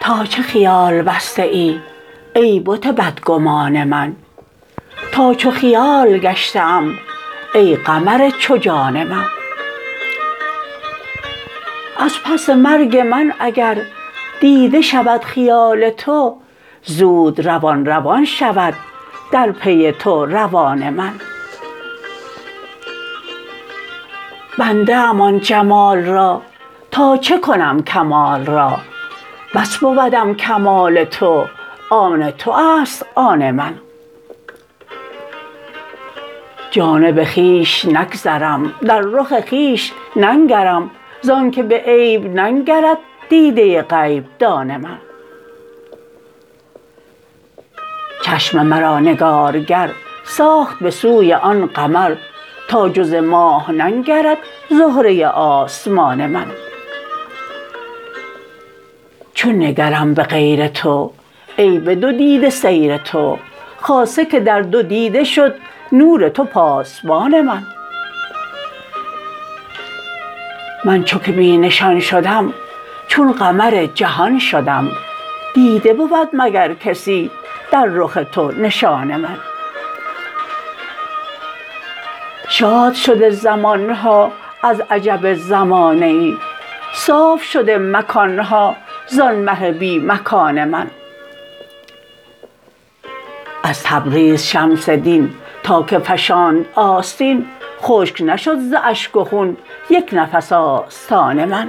تا چه خیال بسته ای ای بت بدگمان من؟ تا چو خیال گشته ام ای قمر چو جان من؟ از پس مرگ من اگر دیده شود خیال تو زود روان روان شود در پی تو روان من. بنده ام آن جمال را تا چه کنم کمال را؟ بس بودم کمال تو آن تو است آن من. جانب خویش نگذرم در رخ خویش ننگرم زانک به عیب ننگرد دیده غیب دان من. چشم مرا نگارگر ساخت به سوی آن قمر تا جز ماه ننگرد زهره آسمان من. چون نگرم به غیر تو ای به دو دیده سیر تو خاصه که در دو دیده شد نور تو پاسبان من. من چو که بی نشان شدم چون قمر جهان شدم. دیده بود مگر کسی در رخ تو نشان من. شاد شده زمان ها از عجب زمانه ای صاف شده مکان ها زان مه بی مکان من. از تبریز شمس دین تا که فشاند آستین خشک نشد ز اشک و خون یک نفس آستان من